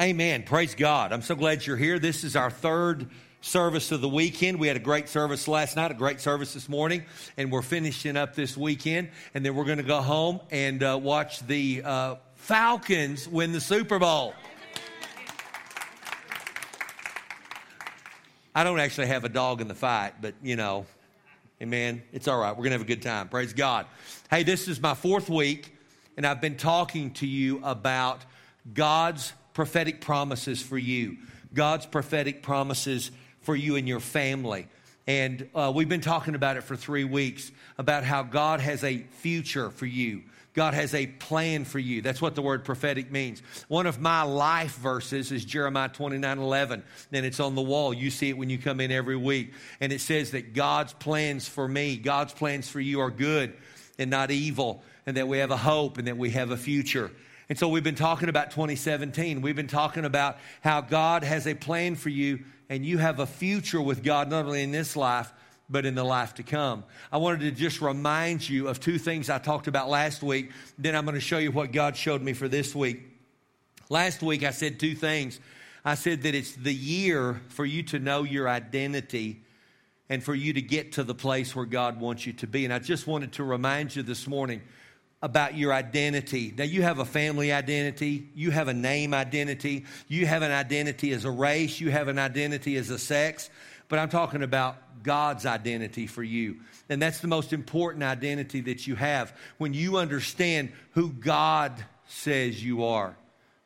Amen. Praise God. I'm so glad you're here. This is our third service of the weekend. We had a great service last night, a great service this morning, and we're finishing up this weekend. And then we're going to go home and uh, watch the uh, Falcons win the Super Bowl. I don't actually have a dog in the fight, but you know, amen. It's all right. We're going to have a good time. Praise God. Hey, this is my fourth week, and I've been talking to you about God's prophetic promises for you, God's prophetic promises for you and your family. And uh, we've been talking about it for three weeks about how God has a future for you. God has a plan for you. That's what the word prophetic means. One of my life verses is Jeremiah 29 11. And it's on the wall. You see it when you come in every week. And it says that God's plans for me, God's plans for you are good and not evil, and that we have a hope and that we have a future. And so we've been talking about 2017. We've been talking about how God has a plan for you and you have a future with God, not only in this life, but in the life to come. I wanted to just remind you of two things I talked about last week. Then I'm going to show you what God showed me for this week. Last week, I said two things. I said that it's the year for you to know your identity and for you to get to the place where God wants you to be. And I just wanted to remind you this morning about your identity. Now, you have a family identity, you have a name identity, you have an identity as a race, you have an identity as a sex, but I'm talking about God's identity for you. And that's the most important identity that you have when you understand who God says you are.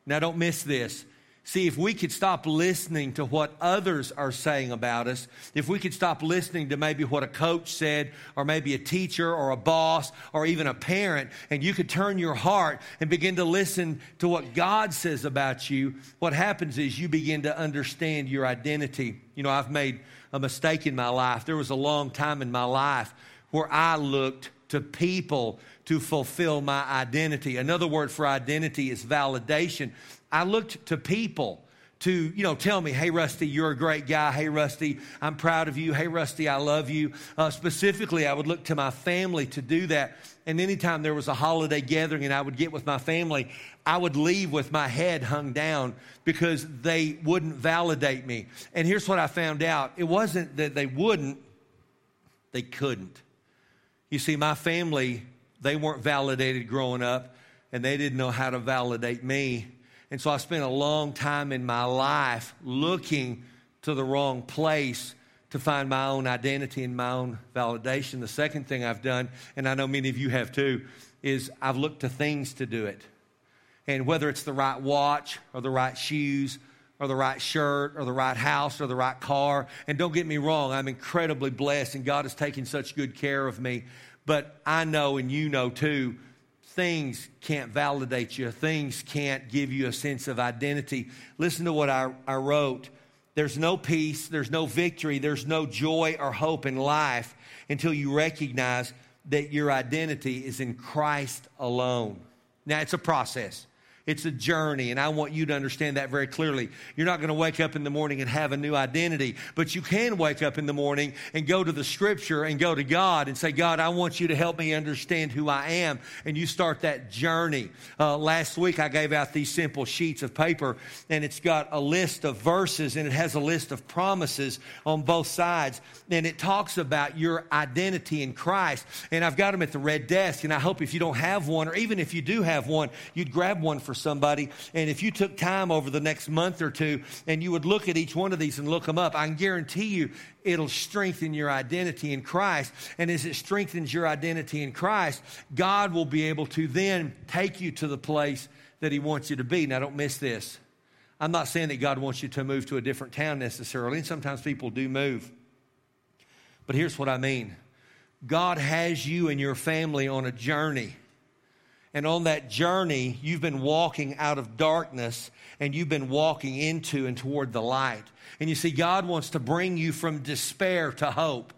Now, don't miss this. See, if we could stop listening to what others are saying about us, if we could stop listening to maybe what a coach said, or maybe a teacher, or a boss, or even a parent, and you could turn your heart and begin to listen to what God says about you, what happens is you begin to understand your identity. You know, I've made a mistake in my life. There was a long time in my life where I looked to people to fulfill my identity. Another word for identity is validation. I looked to people to, you know, tell me, hey, Rusty, you're a great guy. Hey, Rusty, I'm proud of you. Hey, Rusty, I love you. Uh, specifically, I would look to my family to do that. And anytime there was a holiday gathering and I would get with my family, I would leave with my head hung down because they wouldn't validate me. And here's what I found out it wasn't that they wouldn't, they couldn't. You see, my family, they weren't validated growing up, and they didn't know how to validate me. And so I spent a long time in my life looking to the wrong place to find my own identity and my own validation. The second thing I've done, and I know many of you have too, is I've looked to things to do it. And whether it's the right watch or the right shoes or the right shirt or the right house or the right car, and don't get me wrong, I'm incredibly blessed and God has taken such good care of me. But I know, and you know too, things can't validate you, things can't give you a sense of identity. Listen to what I, I wrote. There's no peace, there's no victory, there's no joy or hope in life until you recognize that your identity is in Christ alone. Now, it's a process. It's a journey, and I want you to understand that very clearly. You're not going to wake up in the morning and have a new identity, but you can wake up in the morning and go to the scripture and go to God and say, God, I want you to help me understand who I am. And you start that journey. Uh, last week, I gave out these simple sheets of paper, and it's got a list of verses and it has a list of promises on both sides. And it talks about your identity in Christ. And I've got them at the red desk, and I hope if you don't have one, or even if you do have one, you'd grab one for for somebody. And if you took time over the next month or two and you would look at each one of these and look them up, I can guarantee you it'll strengthen your identity in Christ. And as it strengthens your identity in Christ, God will be able to then take you to the place that He wants you to be. Now, don't miss this. I'm not saying that God wants you to move to a different town necessarily, and sometimes people do move. But here's what I mean God has you and your family on a journey. And on that journey, you've been walking out of darkness and you've been walking into and toward the light. And you see, God wants to bring you from despair to hope.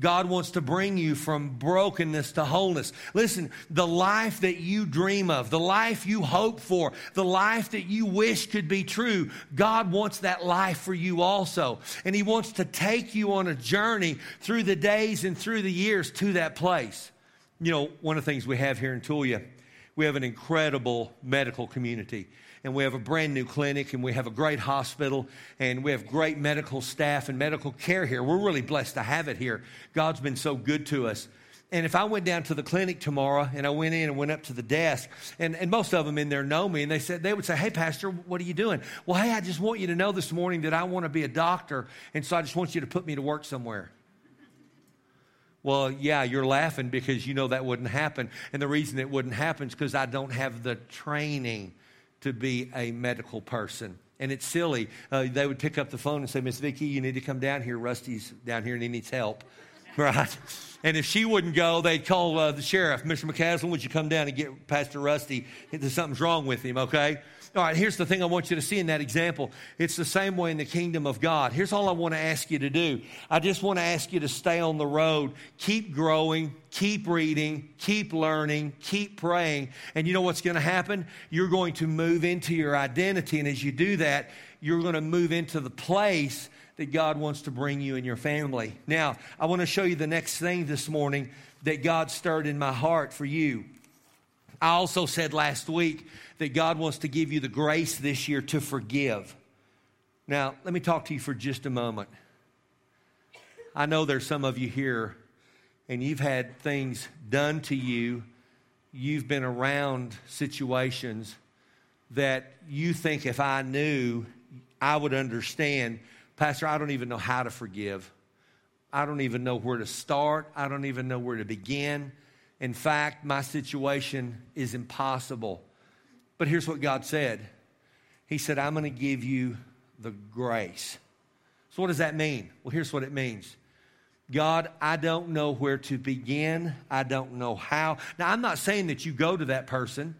God wants to bring you from brokenness to wholeness. Listen, the life that you dream of, the life you hope for, the life that you wish could be true, God wants that life for you also. And He wants to take you on a journey through the days and through the years to that place. You know, one of the things we have here in Tulia we have an incredible medical community. and we have a brand new clinic, and we have a great hospital, and we have great medical staff and medical care here. We're really blessed to have it here. God's been so good to us. And if I went down to the clinic tomorrow and I went in and went up to the desk, and, and most of them in there know me, and they said they would say, Hey, Pastor, what are you doing? Well, hey, I just want you to know this morning that I want to be a doctor, and so I just want you to put me to work somewhere. Well, yeah, you're laughing because you know that wouldn't happen. And the reason it wouldn't happen is because I don't have the training to be a medical person. And it's silly. Uh, they would pick up the phone and say, Miss Vicki, you need to come down here. Rusty's down here and he needs help. Right? And if she wouldn't go, they'd call uh, the sheriff. Mr. McCaslin, would you come down and get Pastor Rusty? Something's wrong with him, okay? All right, here's the thing I want you to see in that example. It's the same way in the kingdom of God. Here's all I want to ask you to do. I just want to ask you to stay on the road, keep growing, keep reading, keep learning, keep praying. And you know what's going to happen? You're going to move into your identity. And as you do that, you're going to move into the place that God wants to bring you and your family. Now, I want to show you the next thing this morning that God stirred in my heart for you. I also said last week that God wants to give you the grace this year to forgive. Now, let me talk to you for just a moment. I know there's some of you here and you've had things done to you, you've been around situations that you think if I knew, I would understand. Pastor, I don't even know how to forgive. I don't even know where to start. I don't even know where to begin. In fact, my situation is impossible. But here's what God said He said, I'm going to give you the grace. So, what does that mean? Well, here's what it means God, I don't know where to begin. I don't know how. Now, I'm not saying that you go to that person.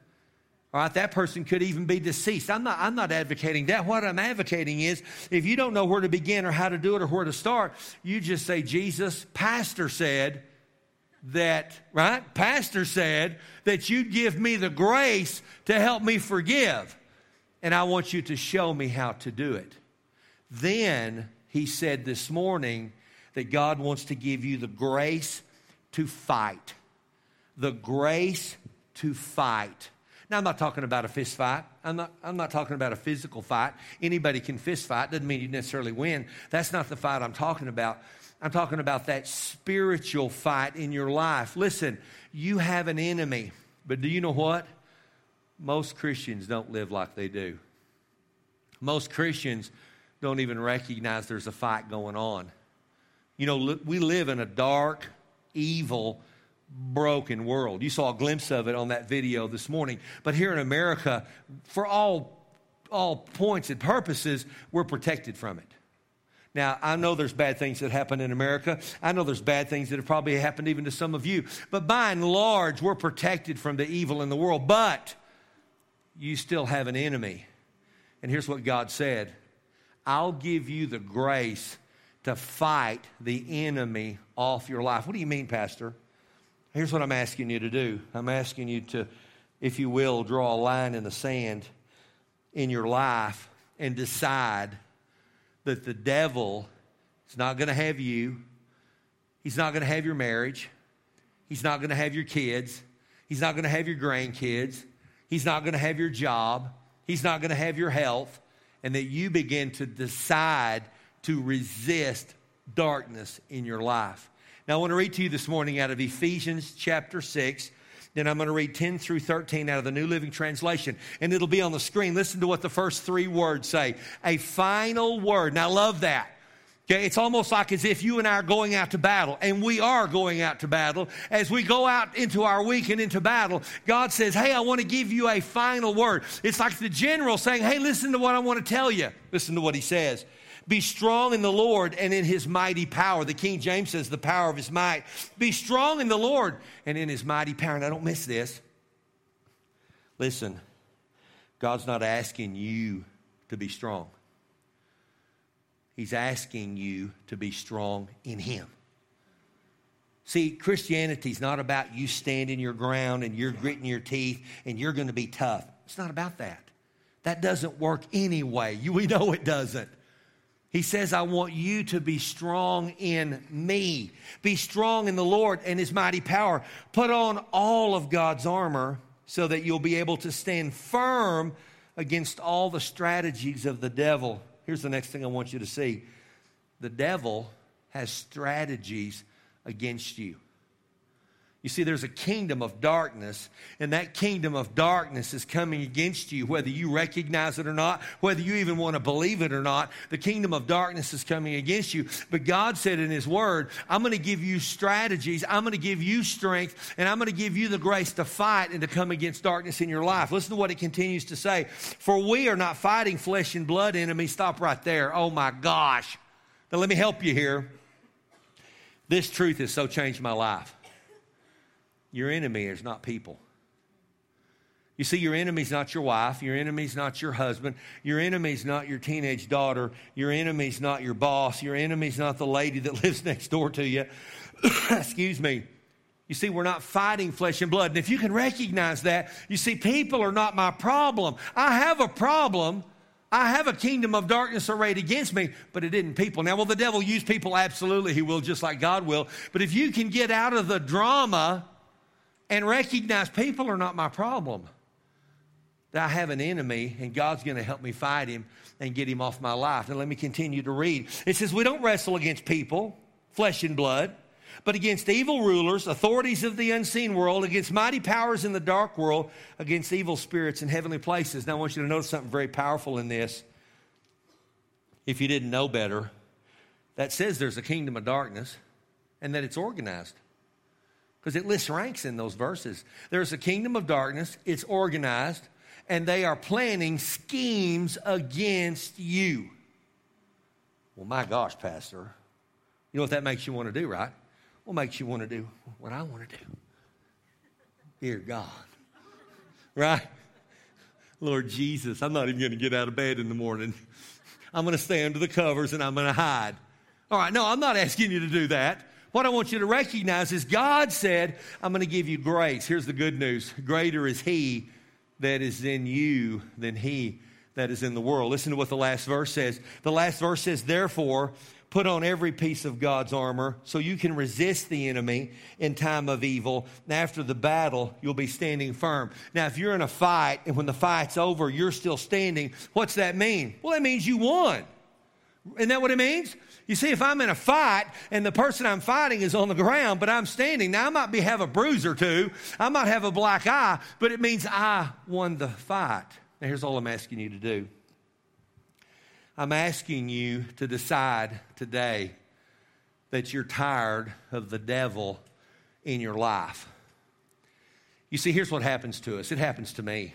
All right, that person could even be deceased. I'm not, I'm not advocating that. What I'm advocating is if you don't know where to begin or how to do it or where to start, you just say, Jesus, Pastor said that, right? Pastor said that you'd give me the grace to help me forgive. And I want you to show me how to do it. Then he said this morning that God wants to give you the grace to fight. The grace to fight. Now, I'm not talking about a fist fight. I'm not, I'm not talking about a physical fight. Anybody can fist fight, doesn't mean you necessarily win. That's not the fight I'm talking about. I'm talking about that spiritual fight in your life. Listen, you have an enemy, but do you know what? Most Christians don't live like they do. Most Christians don't even recognize there's a fight going on. You know, we live in a dark, evil, broken world. You saw a glimpse of it on that video this morning. But here in America, for all, all points and purposes, we're protected from it. Now, I know there's bad things that happen in America. I know there's bad things that have probably happened even to some of you. But by and large, we're protected from the evil in the world. But you still have an enemy. And here's what God said I'll give you the grace to fight the enemy off your life. What do you mean, Pastor? Here's what I'm asking you to do I'm asking you to, if you will, draw a line in the sand in your life and decide that the devil is not going to have you, he's not going to have your marriage, he's not going to have your kids, he's not going to have your grandkids, he's not going to have your job, he's not going to have your health, and that you begin to decide to resist darkness in your life. Now, I want to read to you this morning out of Ephesians chapter 6. Then I'm going to read 10 through 13 out of the New Living Translation, and it'll be on the screen. Listen to what the first three words say a final word. Now, I love that. Okay, it's almost like as if you and I are going out to battle, and we are going out to battle. As we go out into our week and into battle, God says, Hey, I want to give you a final word. It's like the general saying, Hey, listen to what I want to tell you. Listen to what he says. Be strong in the Lord and in his mighty power. The King James says, the power of his might. Be strong in the Lord and in his mighty power. And I don't miss this. Listen, God's not asking you to be strong, He's asking you to be strong in Him. See, Christianity is not about you standing your ground and you're gritting your teeth and you're going to be tough. It's not about that. That doesn't work anyway. You, we know it doesn't. He says, I want you to be strong in me. Be strong in the Lord and his mighty power. Put on all of God's armor so that you'll be able to stand firm against all the strategies of the devil. Here's the next thing I want you to see the devil has strategies against you. You see, there's a kingdom of darkness, and that kingdom of darkness is coming against you, whether you recognize it or not, whether you even want to believe it or not. The kingdom of darkness is coming against you. But God said in His Word, I'm going to give you strategies, I'm going to give you strength, and I'm going to give you the grace to fight and to come against darkness in your life. Listen to what it continues to say. For we are not fighting flesh and blood enemies. Stop right there. Oh my gosh. Now, let me help you here. This truth has so changed my life. Your enemy is not people. You see, your enemy's not your wife. Your enemy's not your husband. Your enemy's not your teenage daughter. Your enemy's not your boss. Your enemy's not the lady that lives next door to you. Excuse me. You see, we're not fighting flesh and blood. And if you can recognize that, you see, people are not my problem. I have a problem. I have a kingdom of darkness arrayed against me, but it isn't people. Now, will the devil use people? Absolutely, he will, just like God will. But if you can get out of the drama and recognize people are not my problem. That I have an enemy and God's going to help me fight him and get him off my life. And let me continue to read. It says, We don't wrestle against people, flesh and blood, but against evil rulers, authorities of the unseen world, against mighty powers in the dark world, against evil spirits in heavenly places. Now, I want you to notice something very powerful in this. If you didn't know better, that says there's a kingdom of darkness and that it's organized because it lists ranks in those verses. There's a kingdom of darkness, it's organized, and they are planning schemes against you. Well, my gosh, Pastor. You know what that makes you want to do, right? What makes you want to do what I want to do? Dear God. Right? Lord Jesus, I'm not even going to get out of bed in the morning. I'm going to stay under the covers and I'm going to hide. All right, no, I'm not asking you to do that. What I want you to recognize is God said, I'm going to give you grace. Here's the good news greater is He that is in you than He that is in the world. Listen to what the last verse says. The last verse says, Therefore, put on every piece of God's armor so you can resist the enemy in time of evil. And after the battle, you'll be standing firm. Now, if you're in a fight and when the fight's over, you're still standing, what's that mean? Well, that means you won. Isn't that what it means? You see, if I'm in a fight and the person I'm fighting is on the ground, but I'm standing, now I might be have a bruise or two, I might have a black eye, but it means I won the fight. Now, here's all I'm asking you to do. I'm asking you to decide today that you're tired of the devil in your life. You see, here's what happens to us. It happens to me.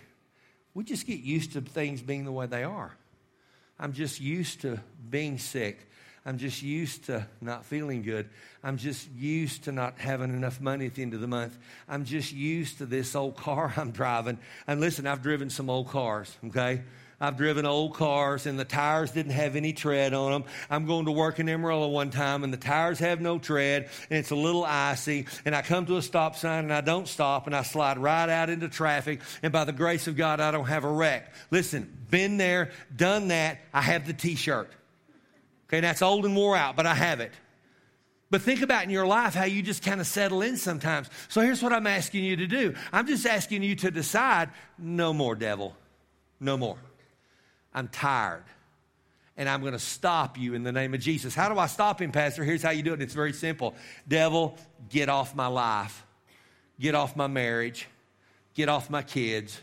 We just get used to things being the way they are. I'm just used to being sick. I'm just used to not feeling good. I'm just used to not having enough money at the end of the month. I'm just used to this old car I'm driving. And listen, I've driven some old cars, okay? I've driven old cars and the tires didn't have any tread on them. I'm going to work in Amarillo one time and the tires have no tread and it's a little icy. And I come to a stop sign and I don't stop and I slide right out into traffic. And by the grace of God, I don't have a wreck. Listen, been there, done that. I have the t shirt. Okay, that's old and wore out, but I have it. But think about in your life how you just kind of settle in sometimes. So here's what I'm asking you to do I'm just asking you to decide no more, devil. No more. I'm tired. And I'm going to stop you in the name of Jesus. How do I stop him, Pastor? Here's how you do it. It's very simple. Devil, get off my life. Get off my marriage. Get off my kids.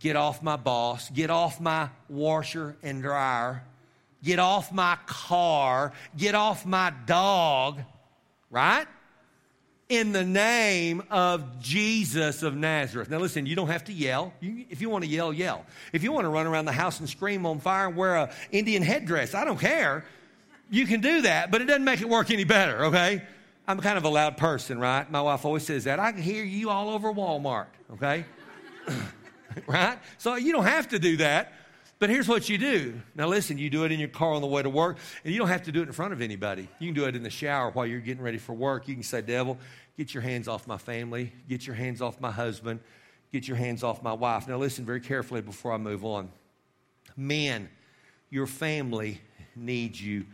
Get off my boss. Get off my washer and dryer. Get off my car. Get off my dog. Right? In the name of Jesus of Nazareth. Now, listen, you don't have to yell. You, if you want to yell, yell. If you want to run around the house and scream on fire and wear a Indian headdress, I don't care. You can do that, but it doesn't make it work any better, okay? I'm kind of a loud person, right? My wife always says that. I can hear you all over Walmart, okay? right? So you don't have to do that. But here's what you do. Now, listen, you do it in your car on the way to work, and you don't have to do it in front of anybody. You can do it in the shower while you're getting ready for work. You can say, Devil, get your hands off my family, get your hands off my husband, get your hands off my wife. Now, listen very carefully before I move on. Men, your family needs you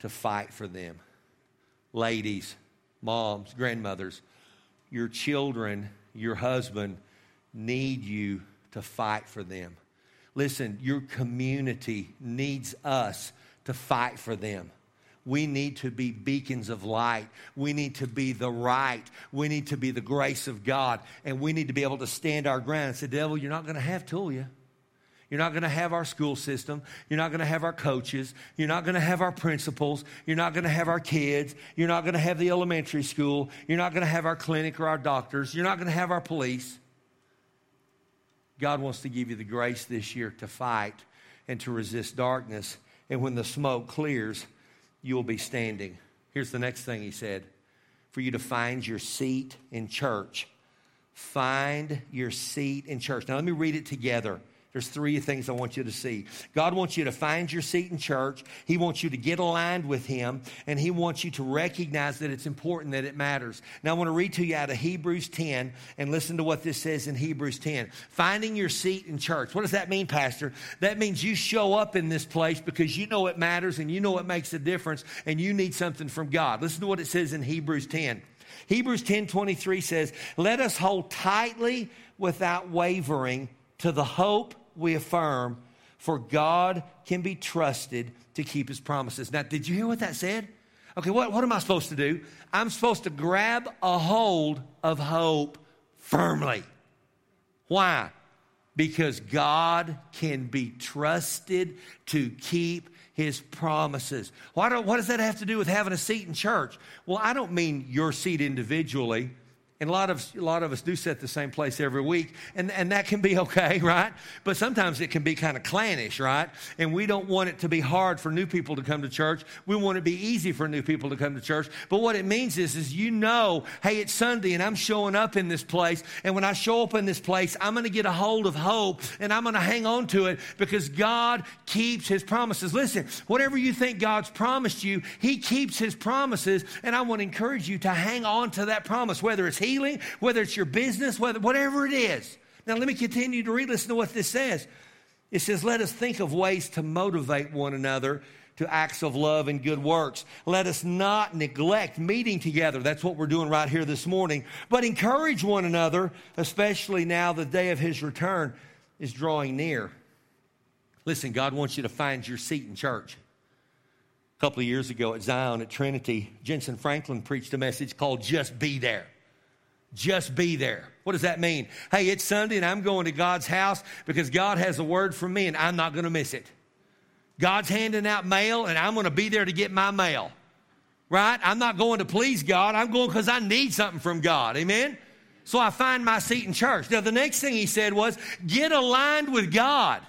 to fight for them. Ladies, moms, grandmothers, your children, your husband need you to fight for them. Listen, your community needs us to fight for them. We need to be beacons of light. We need to be the right. We need to be the grace of God. And we need to be able to stand our ground and say, Devil, you're not going to have Tulia. You're not going to have our school system. You're not going to have our coaches. You're not going to have our principals. You're not going to have our kids. You're not going to have the elementary school. You're not going to have our clinic or our doctors. You're not going to have our police. God wants to give you the grace this year to fight and to resist darkness. And when the smoke clears, you'll be standing. Here's the next thing he said for you to find your seat in church. Find your seat in church. Now, let me read it together. There's three things I want you to see. God wants you to find your seat in church. He wants you to get aligned with Him, and He wants you to recognize that it's important, that it matters. Now, I want to read to you out of Hebrews 10 and listen to what this says in Hebrews 10. Finding your seat in church. What does that mean, Pastor? That means you show up in this place because you know it matters and you know it makes a difference and you need something from God. Listen to what it says in Hebrews 10. Hebrews 10 23 says, Let us hold tightly without wavering to the hope we affirm, for God can be trusted to keep his promises. Now, did you hear what that said? Okay, what, what am I supposed to do? I'm supposed to grab a hold of hope firmly. Why? Because God can be trusted to keep his promises. Why do, what does that have to do with having a seat in church? Well, I don't mean your seat individually. And a lot of, a lot of us do sit the same place every week, and, and that can be okay, right? But sometimes it can be kind of clannish, right? And we don't want it to be hard for new people to come to church. We want it to be easy for new people to come to church. But what it means is, is you know, hey, it's Sunday and I'm showing up in this place. And when I show up in this place, I'm going to get a hold of hope and I'm going to hang on to it because God keeps his promises. Listen, whatever you think God's promised you, he keeps his promises. And I want to encourage you to hang on to that promise, whether it's he healing, whether it's your business, whether, whatever it is. Now, let me continue to read. Listen to what this says. It says, Let us think of ways to motivate one another to acts of love and good works. Let us not neglect meeting together. That's what we're doing right here this morning. But encourage one another, especially now the day of his return is drawing near. Listen, God wants you to find your seat in church. A couple of years ago at Zion at Trinity, Jentezen Franklin preached a message called Just Be There. Just be there. What does that mean? Hey, it's Sunday and I'm going to God's house because God has a word for me and I'm not going to miss it. God's handing out mail and I'm going to be there to get my mail. Right? I'm not going to please God. I'm going because I need something from God. Amen? So I find my seat in church. Now, the next thing he said was get aligned with God.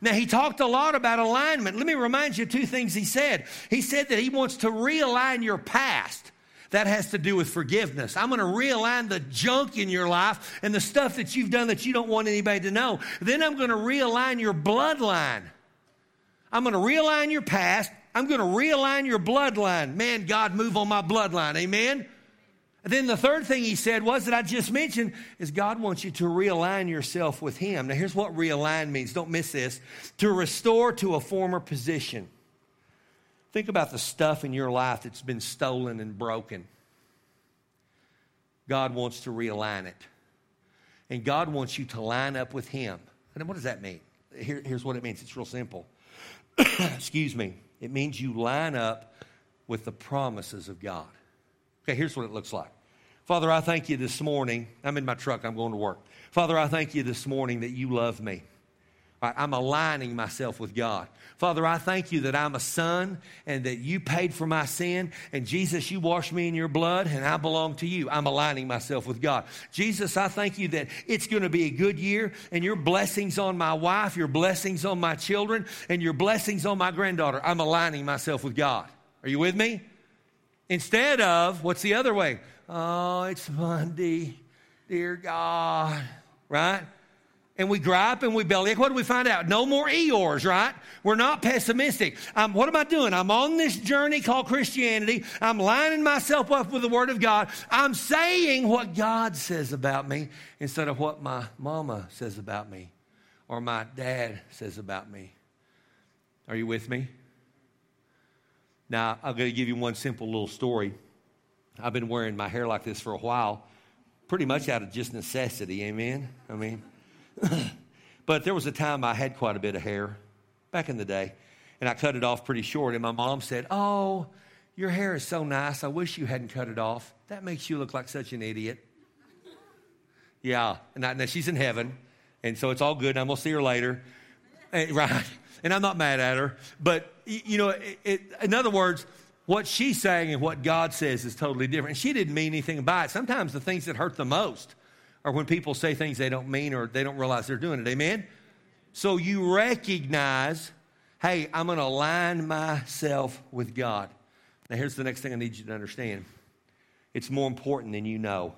Now, he talked a lot about alignment. Let me remind you of two things he said. He said that he wants to realign your past. That has to do with forgiveness. I'm going to realign the junk in your life and the stuff that you've done that you don't want anybody to know. Then I'm going to realign your bloodline. I'm going to realign your past. I'm going to realign your bloodline. Man, God, move on my bloodline. Amen. And then the third thing he said was that I just mentioned is God wants you to realign yourself with Him. Now, here's what realign means. Don't miss this to restore to a former position. Think about the stuff in your life that's been stolen and broken. God wants to realign it. And God wants you to line up with Him. And what does that mean? Here, here's what it means it's real simple. Excuse me. It means you line up with the promises of God. Okay, here's what it looks like. Father, I thank you this morning. I'm in my truck, I'm going to work. Father, I thank you this morning that you love me. I'm aligning myself with God. Father, I thank you that I'm a son and that you paid for my sin. And Jesus, you washed me in your blood and I belong to you. I'm aligning myself with God. Jesus, I thank you that it's going to be a good year and your blessings on my wife, your blessings on my children, and your blessings on my granddaughter. I'm aligning myself with God. Are you with me? Instead of, what's the other way? Oh, it's Monday. Dear God, right? And we gripe and we bellyache, what do we find out? No more Eeyores, right? We're not pessimistic. Um, what am I doing? I'm on this journey called Christianity. I'm lining myself up with the Word of God. I'm saying what God says about me instead of what my mama says about me or my dad says about me. Are you with me? Now, I'm going to give you one simple little story. I've been wearing my hair like this for a while, pretty much out of just necessity, amen? I mean, But there was a time I had quite a bit of hair back in the day, and I cut it off pretty short. And my mom said, Oh, your hair is so nice. I wish you hadn't cut it off. That makes you look like such an idiot. Yeah, and I, now she's in heaven, and so it's all good. I'm gonna see her later, and, right? And I'm not mad at her, but you know, it, it, in other words, what she's saying and what God says is totally different. And She didn't mean anything by it. Sometimes the things that hurt the most are when people say things they don't mean or they don't realize they're doing it. Amen? So you recognize, hey, I'm going to align myself with God. Now, here's the next thing I need you to understand it's more important than you know.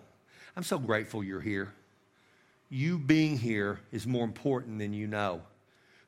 I'm so grateful you're here. You being here is more important than you know.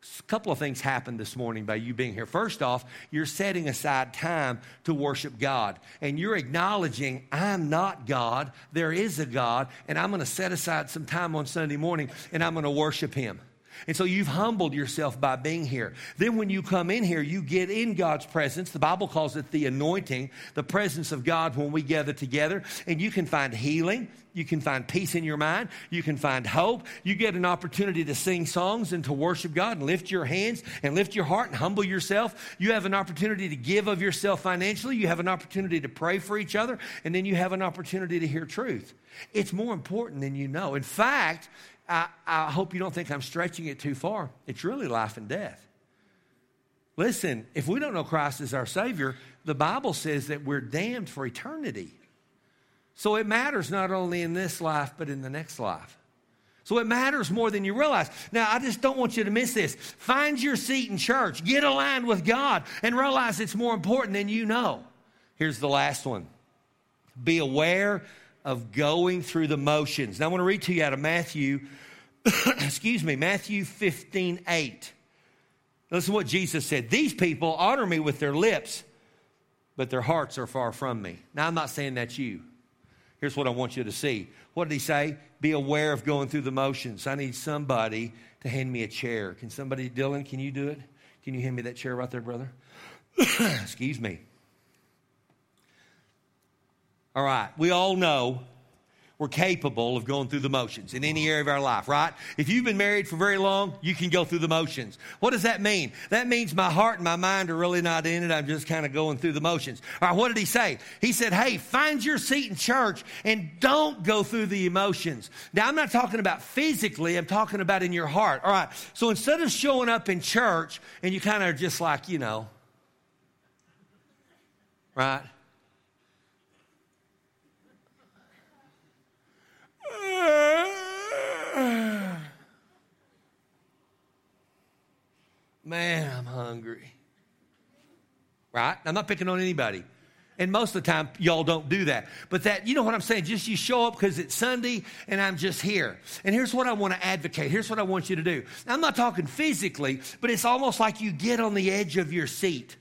A couple of things happened this morning by you being here. First off, you're setting aside time to worship God, and you're acknowledging, I'm not God, there is a God, and I'm going to set aside some time on Sunday morning and I'm going to worship Him. And so you've humbled yourself by being here. Then when you come in here, you get in God's presence. The Bible calls it the anointing, the presence of God when we gather together. And you can find healing. You can find peace in your mind. You can find hope. You get an opportunity to sing songs and to worship God and lift your hands and lift your heart and humble yourself. You have an opportunity to give of yourself financially. You have an opportunity to pray for each other. And then you have an opportunity to hear truth. It's more important than you know. In fact, I, I hope you don't think I'm stretching it too far. It's really life and death. Listen, if we don't know Christ as our Savior, the Bible says that we're damned for eternity. So it matters not only in this life, but in the next life. So it matters more than you realize. Now, I just don't want you to miss this. Find your seat in church, get aligned with God, and realize it's more important than you know. Here's the last one be aware of going through the motions. Now, I want to read to you out of Matthew, excuse me, Matthew 15 8. Listen to what Jesus said. These people honor me with their lips, but their hearts are far from me. Now, I'm not saying that's you. Here's what I want you to see. What did he say? Be aware of going through the motions. I need somebody to hand me a chair. Can somebody, Dylan, can you do it? Can you hand me that chair right there, brother? Excuse me. All right, we all know we're capable of going through the motions in any area of our life, right? If you've been married for very long, you can go through the motions. What does that mean? That means my heart and my mind are really not in it. I'm just kind of going through the motions. All right, what did he say? He said, hey, find your seat in church and don't go through the emotions. Now, I'm not talking about physically, I'm talking about in your heart. All right, so instead of showing up in church and you kind of just like, you know, right? Man, I'm hungry. Right? I'm not picking on anybody. And most of the time, y'all don't do that. But that, you know what I'm saying? Just you show up because it's Sunday and I'm just here. And here's what I want to advocate. Here's what I want you to do. Now, I'm not talking physically, but it's almost like you get on the edge of your seat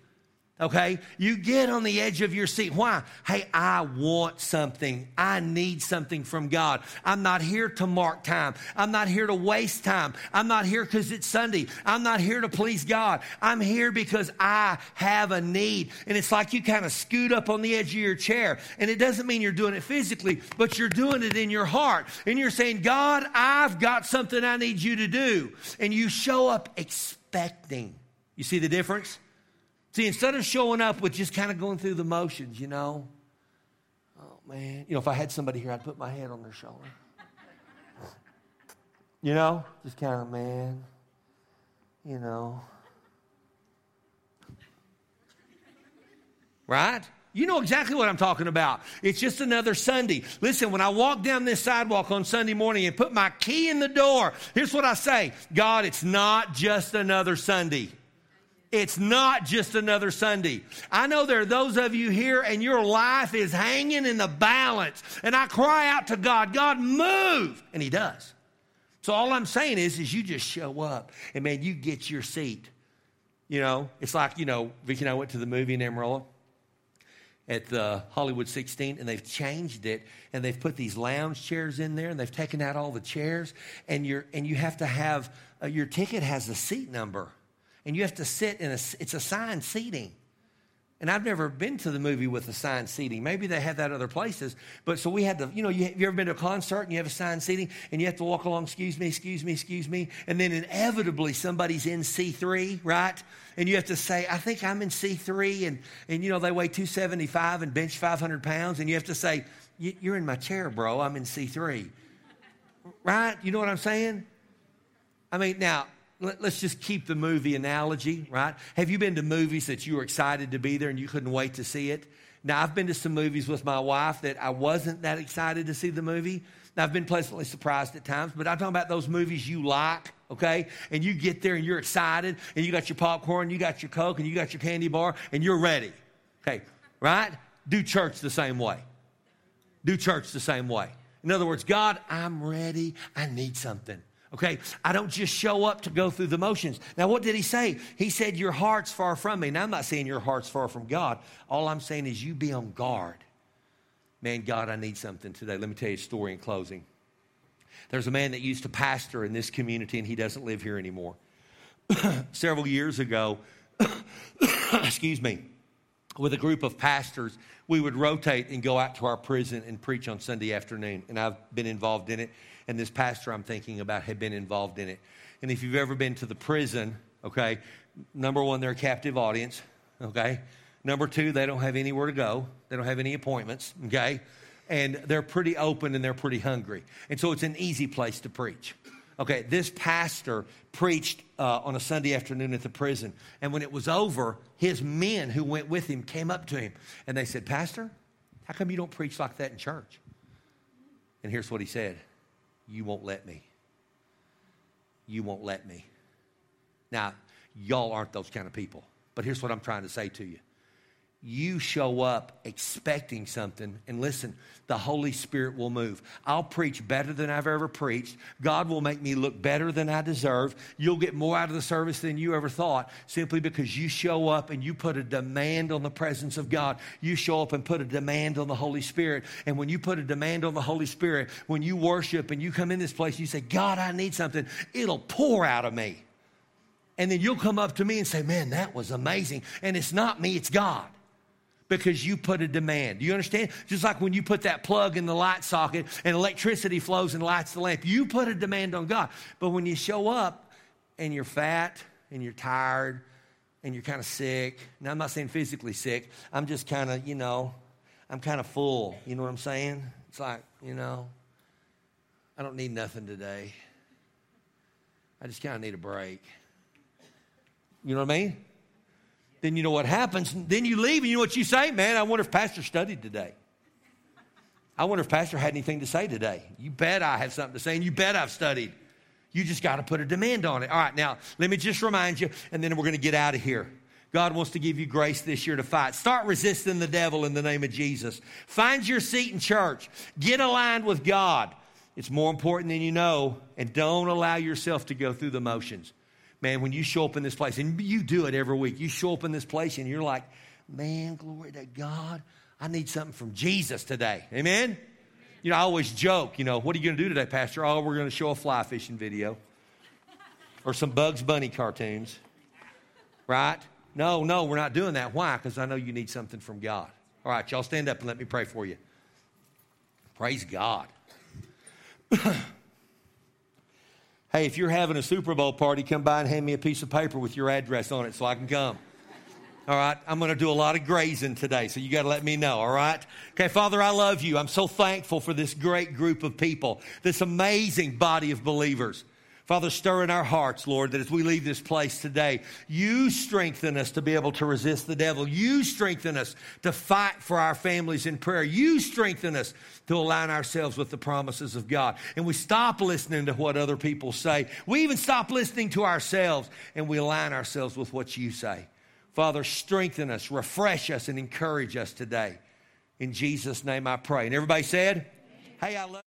okay? You get on the edge of your seat. Why? Hey, I want something. I need something from God. I'm not here to mark time. I'm not here to waste time. I'm not here because it's Sunday. I'm not here to please God. I'm here because I have a need. And it's like you kind of scoot up on the edge of your chair. And it doesn't mean you're doing it physically, but you're doing it in your heart. And you're saying, God, I've got something I need you to do. And you show up expecting. You see the difference? See, instead of showing up with just kind of going through the motions, you know, oh man, you know, if I had somebody here, I'd put my head on their shoulder. You know, just kind of, man, you know. Right? You know exactly what I'm talking about. It's just another Sunday. Listen, when I walk down this sidewalk on Sunday morning and put my key in the door, here's what I say God, it's not just another Sunday. It's not just another Sunday. I know there are those of you here and your life is hanging in the balance. And I cry out to God, God, move. And He does. So all I'm saying is, is you just show up and man, you get your seat. You know, it's like, you know, Vicki and I went to the movie in Amarillo at the Hollywood 16 and they've changed it and they've put these lounge chairs in there and they've taken out all the chairs and you're and you have to have uh, your ticket has a seat number and you have to sit in a, it's assigned seating. And I've never been to the movie with assigned seating. Maybe they have that other places. But so we had to, you know, you, have you ever been to a concert and you have assigned seating and you have to walk along, excuse me, excuse me, excuse me. And then inevitably somebody's in C3, right? And you have to say, I think I'm in C3. And, and you know, they weigh 275 and bench 500 pounds. And you have to say, You're in my chair, bro. I'm in C3. Right? You know what I'm saying? I mean, now, let's just keep the movie analogy, right? Have you been to movies that you were excited to be there and you couldn't wait to see it? Now, I've been to some movies with my wife that I wasn't that excited to see the movie. Now, I've been pleasantly surprised at times, but I'm talking about those movies you like, okay? And you get there and you're excited and you got your popcorn, you got your Coke, and you got your candy bar, and you're ready, okay? Right? Do church the same way. Do church the same way. In other words, God, I'm ready. I need something. Okay, I don't just show up to go through the motions. Now, what did he say? He said, Your heart's far from me. Now, I'm not saying your heart's far from God. All I'm saying is you be on guard. Man, God, I need something today. Let me tell you a story in closing. There's a man that used to pastor in this community, and he doesn't live here anymore. Several years ago, excuse me, with a group of pastors, we would rotate and go out to our prison and preach on Sunday afternoon. And I've been involved in it and this pastor I'm thinking about had been involved in it. And if you've ever been to the prison, okay, number one, they're a captive audience, okay? Number two, they don't have anywhere to go, they don't have any appointments, okay? And they're pretty open and they're pretty hungry. And so it's an easy place to preach. Okay, this pastor preached uh, on a Sunday afternoon at the prison. And when it was over, his men who went with him came up to him and they said, Pastor, how come you don't preach like that in church? And here's what he said you won't let me. You won't let me. Now, y'all aren't those kind of people. But here's what I'm trying to say to you you show up expecting something, and listen, the Holy Spirit will move. I'll preach better than I've ever preached. God will make me look better than I deserve. You'll get more out of the service than you ever thought simply because you show up and you put a demand on the presence of God. You show up and put a demand on the Holy Spirit. And when you put a demand on the Holy Spirit, when you worship and you come in this place, you say, God, I need something, it'll pour out of me. And then you'll come up to me and say, Man, that was amazing. And it's not me, it's God because you put a demand. Do you understand? Just like when you put that plug in the light socket and electricity flows and lights the lamp, you put a demand on God. But when you show up and you're fat and you're tired and you're kind of sick, now I'm not saying physically sick, I'm just kind of, you know, I'm kind of full. You know what I'm saying? It's like, you know, I don't need nothing today. I just kind of need a break. You know what I mean? Then you know what happens. Then you leave and you know what you say? Man, I wonder if Pastor studied today. I wonder if Pastor had anything to say today. You bet I have something to say, and you bet I've studied. You just got to put a demand on it. All right, now, let me just remind you, and then we're going to get out of here. God wants to give you grace this year to fight. Start resisting the devil in the name of Jesus. Find your seat in church. Get aligned with God. It's more important than you know, and don't allow yourself to go through the motions man, when you show up in this place, and you do it every week, you show up in this place and you're like, man, glory to God. I need something from Jesus today. Amen? You know, I always joke, you know, what are you going to do today, Pastor? Oh, we're going to show a fly fishing video or some Bugs Bunny cartoons, right? No, no, we're not doing that. Why? Because I know you need something from God. All right, y'all stand up and let me pray for you. Praise God. Hey, if you're having a Super Bowl party, come by and hand me a piece of paper with your address on it so I can come. All right, I'm going to do a lot of grazing today, so you got to let me know, all right? Okay, Father, I love you. I'm so thankful for this great group of people, this amazing body of believers. Father, stir in our hearts, Lord, that as we leave this place today, you strengthen us to be able to resist the devil. You strengthen us to fight for our families in prayer. You strengthen us to align ourselves with the promises of God. And we stop listening to what other people say. We even stop listening to ourselves and we align ourselves with what you say. Father, strengthen us, refresh us, and encourage us today. In Jesus' name I pray. And everybody said, Hey, I love